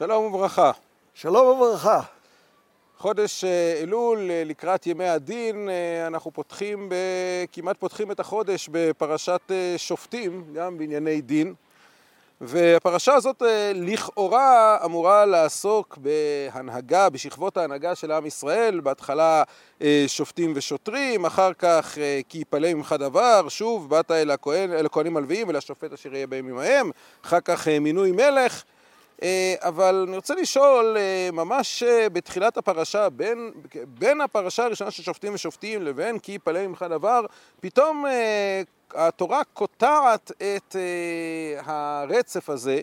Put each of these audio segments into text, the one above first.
שלום וברכה. שלום וברכה. חודש אה, אלול אה, לקראת ימי הדין, אה, אנחנו פותחים, ב... כמעט פותחים את החודש בפרשת שופטים, גם בענייני דין. והפרשה הזאת לכאורה אמורה לעסוק בהנהגה, בשכבות ההנהגה של עם ישראל, בהתחלה שופטים ושוטרים, אחר כך כי יפלא ממך דבר, שוב באת אל, הכהן, אל הכהנים הלוויים, אל השופט אשר יהיה בהם עמהם, אחר כך מינוי מלך. אה, אבל אני רוצה לשאול, אה, ממש אה, בתחילת הפרשה, בין, בין הפרשה הראשונה של שופטים ושופטים לבין כי יפלא ממך דבר, פתאום התורה קוטעת את הרצף הזה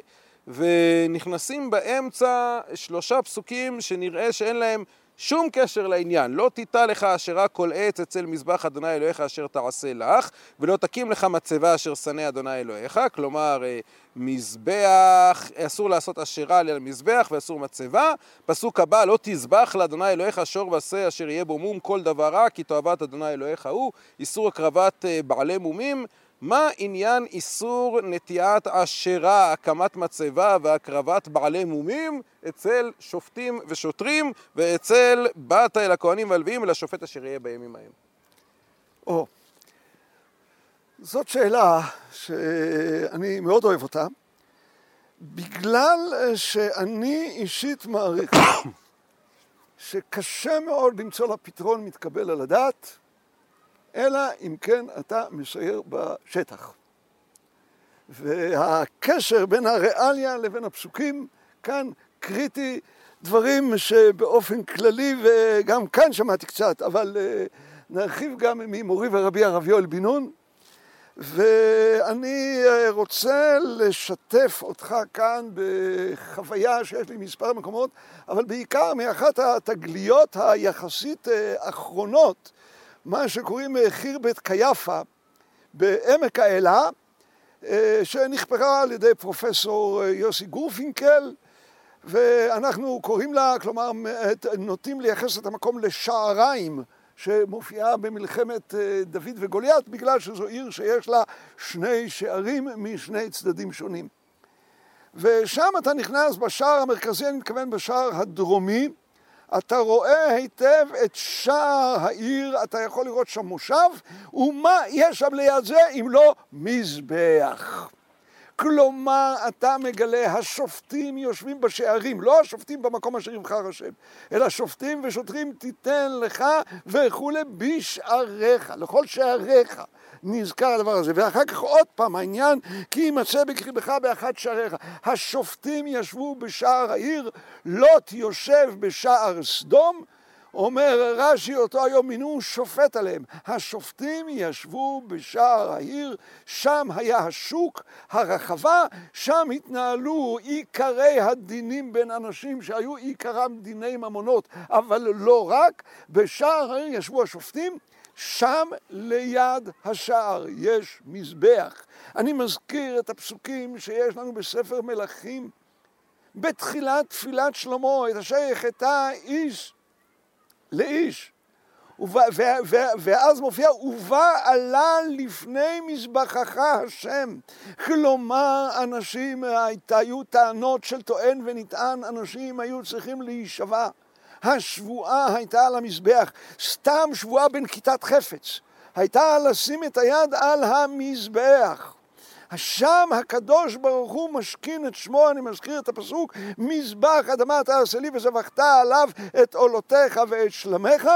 ונכנסים באמצע שלושה פסוקים שנראה שאין להם שום קשר לעניין. לא תיטע לך אשרה כל עץ אצל מזבח אדוני אלוהיך אשר תעשה לך, ולא תקים לך מצבה אשר שנא אדוני אלוהיך. כלומר, מזבח, אסור לעשות אשרה על מזבח ואסור מצבה. פסוק הבא, לא תזבח לאדוני אלוהיך שור ושה אשר יהיה בו מום כל דבר רע, כי תאהבת אדוני אלוהיך הוא. איסור הקרבת אה, בעלי מומים. מה עניין איסור נטיעת עשרה, הקמת מצבה והקרבת בעלי מומים אצל שופטים ושוטרים ואצל באת אל הכהנים והלוויים ולשופט אשר יהיה בימים ההם? או, זאת שאלה שאני מאוד אוהב אותה, בגלל שאני אישית מעריך שקשה מאוד למצוא לה פתרון מתקבל על הדעת אלא אם כן אתה מסייר בשטח. והקשר בין הריאליה לבין הפסוקים כאן קריטי, דברים שבאופן כללי, וגם כאן שמעתי קצת, אבל אה, נרחיב גם ממורי ורבי הרב יואל בן נון, ואני אה, רוצה לשתף אותך כאן בחוויה שיש לי מספר מקומות, אבל בעיקר מאחת התגליות היחסית אה, אחרונות מה שקוראים אה, חיר בית קייפה בעמק האלה, שנכפרה על ידי פרופסור יוסי גורפינקל, ואנחנו קוראים לה, כלומר, נוטים לייחס את המקום לשעריים, שמופיעה במלחמת דוד וגוליית, בגלל שזו עיר שיש לה שני שערים משני צדדים שונים. ושם אתה נכנס בשער המרכזי, אני מתכוון בשער הדרומי, אתה רואה היטב את שער העיר, אתה יכול לראות שם מושב, ומה יש שם ליד זה אם לא מזבח. כלומר, אתה מגלה, השופטים יושבים בשערים, לא השופטים במקום אשר יבחר השם, אלא שופטים ושוטרים תיתן לך וכולי בשעריך, לכל שעריך. נזכר הדבר הזה. ואחר כך עוד פעם העניין, כי יימצא בקריבך באחת שעריך. השופטים ישבו בשער העיר, לוט יושב בשער סדום, אומר רש"י, אותו היום מינו שופט עליהם. השופטים ישבו בשער העיר, שם היה השוק, הרחבה, שם התנהלו עיקרי הדינים בין אנשים שהיו עיקרם דיני ממונות, אבל לא רק. בשער העיר ישבו השופטים. שם ליד השער יש מזבח. אני מזכיר את הפסוקים שיש לנו בספר מלכים. בתחילת תפילת שלמה, את אשר יחטא איש לאיש. ואז מופיע, ובא עלה לפני מזבחך השם. כלומר, אנשים, היו טענות של טוען ונטען, אנשים היו צריכים להישבע. השבועה הייתה על המזבח, סתם שבועה בנקיטת חפץ, הייתה לשים את היד על המזבח. שם הקדוש ברוך הוא משכין את שמו, אני מזכיר את הפסוק, מזבח אדמה תעשה לי וזבחת עליו את עולותיך ואת שלמיך.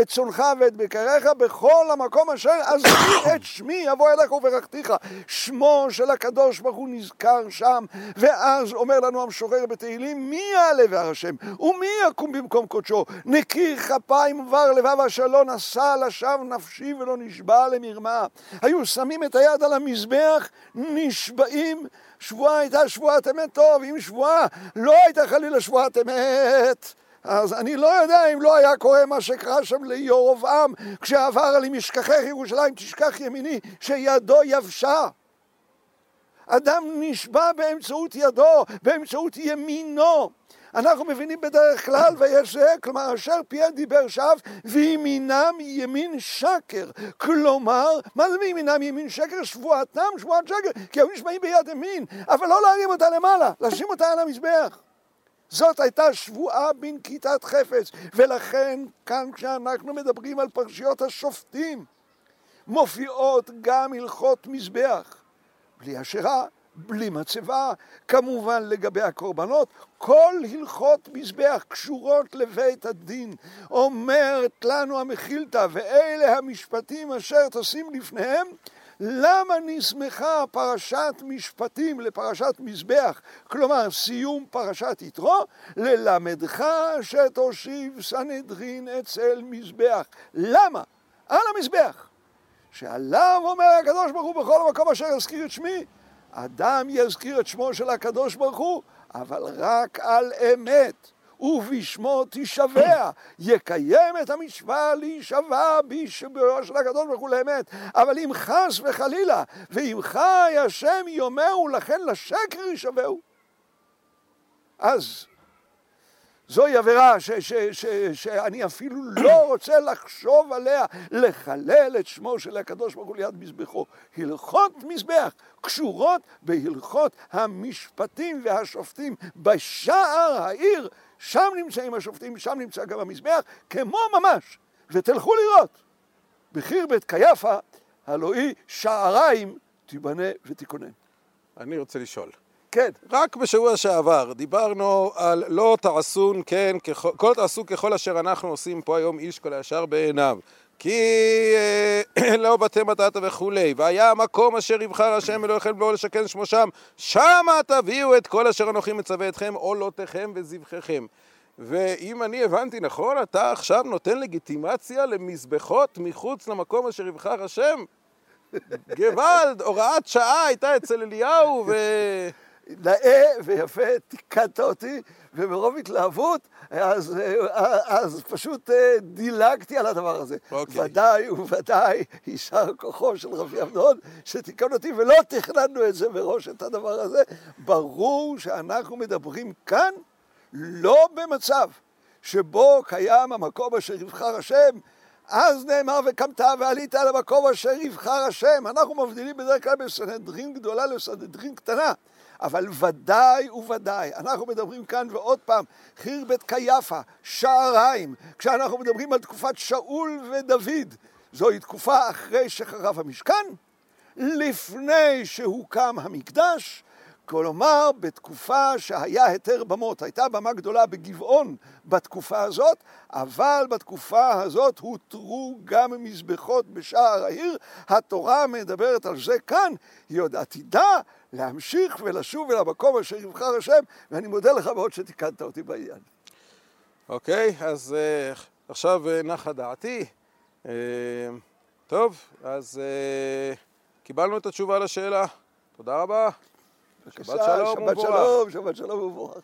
את צונך ואת בקריך בכל המקום אשר אזכיר את שמי יבוא אליך וברכתיך. שמו של הקדוש ברוך הוא נזכר שם, ואז אומר לנו המשורר בתהילים, מי יעלה בהר השם? ומי יקום במקום קודשו? נקיר כפיים ובר לבב אשר לא נשא לשווא נפשי ולא נשבע למרמה. היו שמים את היד על המזבח, נשבעים שבועה הייתה שבועת אמת טוב, אם שבועה לא הייתה חלילה שבועת אמת. אז אני לא יודע אם לא היה קורה מה שקרה שם לירובעם כשעבר על אם ישכחך ירושלים תשכח ימיני שידו יבשה. אדם נשבע באמצעות ידו, באמצעות ימינו. אנחנו מבינים בדרך כלל ויש זה, כלומר אשר פייה דיבר שווא וימינם ימין שקר. כלומר, מה זה מימינם ימין שקר? שבועתם שבועת שקר, כי היו נשבעים ביד ימין, אבל לא להרים אותה למעלה, לשים אותה על המזבח. זאת הייתה שבועה בנקיטת חפץ, ולכן כאן כשאנחנו מדברים על פרשיות השופטים, מופיעות גם הלכות מזבח, בלי אשרה, בלי מצבה, כמובן לגבי הקורבנות, כל הלכות מזבח קשורות לבית הדין. אומרת לנו המחילתא, ואלה המשפטים אשר תשים לפניהם, למה נסמכה פרשת משפטים לפרשת מזבח, כלומר סיום פרשת יתרו, ללמדך שתושיב סנהדרין אצל מזבח. למה? על המזבח. שעליו אומר הקדוש ברוך הוא בכל מקום אשר יזכיר את שמי, אדם יזכיר את שמו של הקדוש ברוך הוא, אבל רק על אמת. ובשמו תישבע, יקיים את המשוואה להישבע בשבועו של הקדוש ברוך הוא לאמת. אבל אם חס וחלילה, ואם חי השם יאמרו לכן לשקר יישבעו. אז זוהי עבירה ש, ש, ש, שאני אפילו לא רוצה לחשוב עליה, לחלל את שמו של הקדוש ברוך הוא ליד מזבחו. הלכות מזבח קשורות בהלכות המשפטים והשופטים בשער העיר, שם נמצאים השופטים, שם נמצא גם המזבח, כמו ממש. ותלכו לראות. בחיר בית קייפה, הלוא היא שעריים תיבנה ותיכונן. אני רוצה לשאול. כן. רק בשבוע שעבר דיברנו על לא תעשון, כן, ככל, כל תעשו ככל אשר אנחנו עושים פה היום איש כל הישר בעיניו. כי אה, לא בתי מטעת וכולי, והיה המקום אשר יבחר השם אלוהיכם בואו לשכן שמו שם, שמה תביאו את כל אשר אנוכי מצווה אתכם, עולותיכם וזבחיכם. ואם אני הבנתי נכון, אתה עכשיו נותן לגיטימציה למזבחות מחוץ למקום אשר יבחר השם? גוואלד, הוראת שעה הייתה אצל אליהו ו... נאה ויפה, תיקנת אותי, ומרוב התלהבות, אז, אז פשוט אה, דילגתי על הדבר הזה. Okay. אוקיי. ודאי וודאי יישר כוחו של רבי אמנון, שתיקן אותי, ולא תכננו את זה מראש, את הדבר הזה. ברור שאנחנו מדברים כאן לא במצב שבו קיים המקום אשר יבחר השם, אז נאמר וקמת ועלית על המקום אשר יבחר השם. אנחנו מבדילים בדרך כלל בין סנהדרין גדולה לסנהדרין קטנה. אבל ודאי וודאי, אנחנו מדברים כאן ועוד פעם, חיר בית קייפה, שעריים, כשאנחנו מדברים על תקופת שאול ודוד, זוהי תקופה אחרי שחרב המשכן, לפני שהוקם המקדש, כלומר בתקופה שהיה היתר במות, הייתה במה גדולה בגבעון בתקופה הזאת, אבל בתקופה הזאת הותרו גם מזבחות בשער העיר, התורה מדברת על זה כאן, היא עוד עתידה להמשיך ולשוב אל המקום אשר יבחר השם, ואני מודה לך מאוד שתיקנת אותי בעניין. אוקיי, okay, אז uh, עכשיו uh, נחה דעתי. Uh, טוב, אז uh, קיבלנו את התשובה לשאלה. תודה רבה. בבקשה, שבת שלום, שבת שלום ומבורך.